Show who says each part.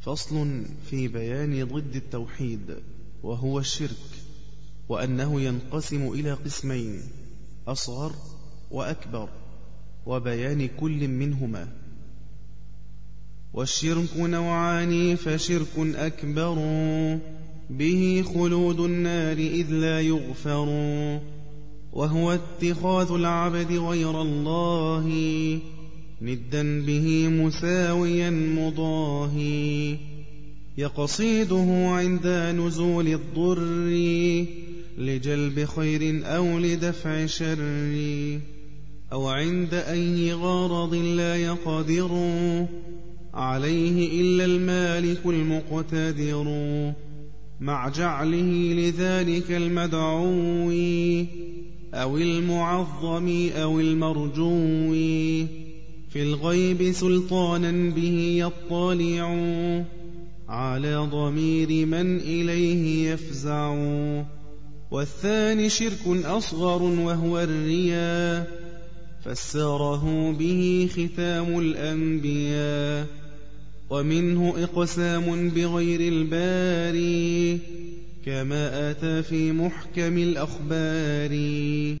Speaker 1: فصل في بيان ضد التوحيد وهو الشرك وأنه ينقسم إلى قسمين أصغر وأكبر وبيان كل منهما. والشرك نوعان فشرك أكبر به خلود النار إذ لا يغفر وهو اتخاذ العبد غير الله. ندا به مساويا مضاهي. يقصيده عند نزول الضر لجلب خير أو لدفع شر أو عند أي غرض لا يقدر عليه إلا المالك المقتدر. مع جعله لذلك المدعو أو المعظم أو المرجو. في الغيب سلطانا به يطلع على ضمير من إليه يفزع والثاني شرك أصغر وهو الرياء فسره به ختام الأنبياء ومنه إقسام بغير الباري كما أتى في محكم الأخبار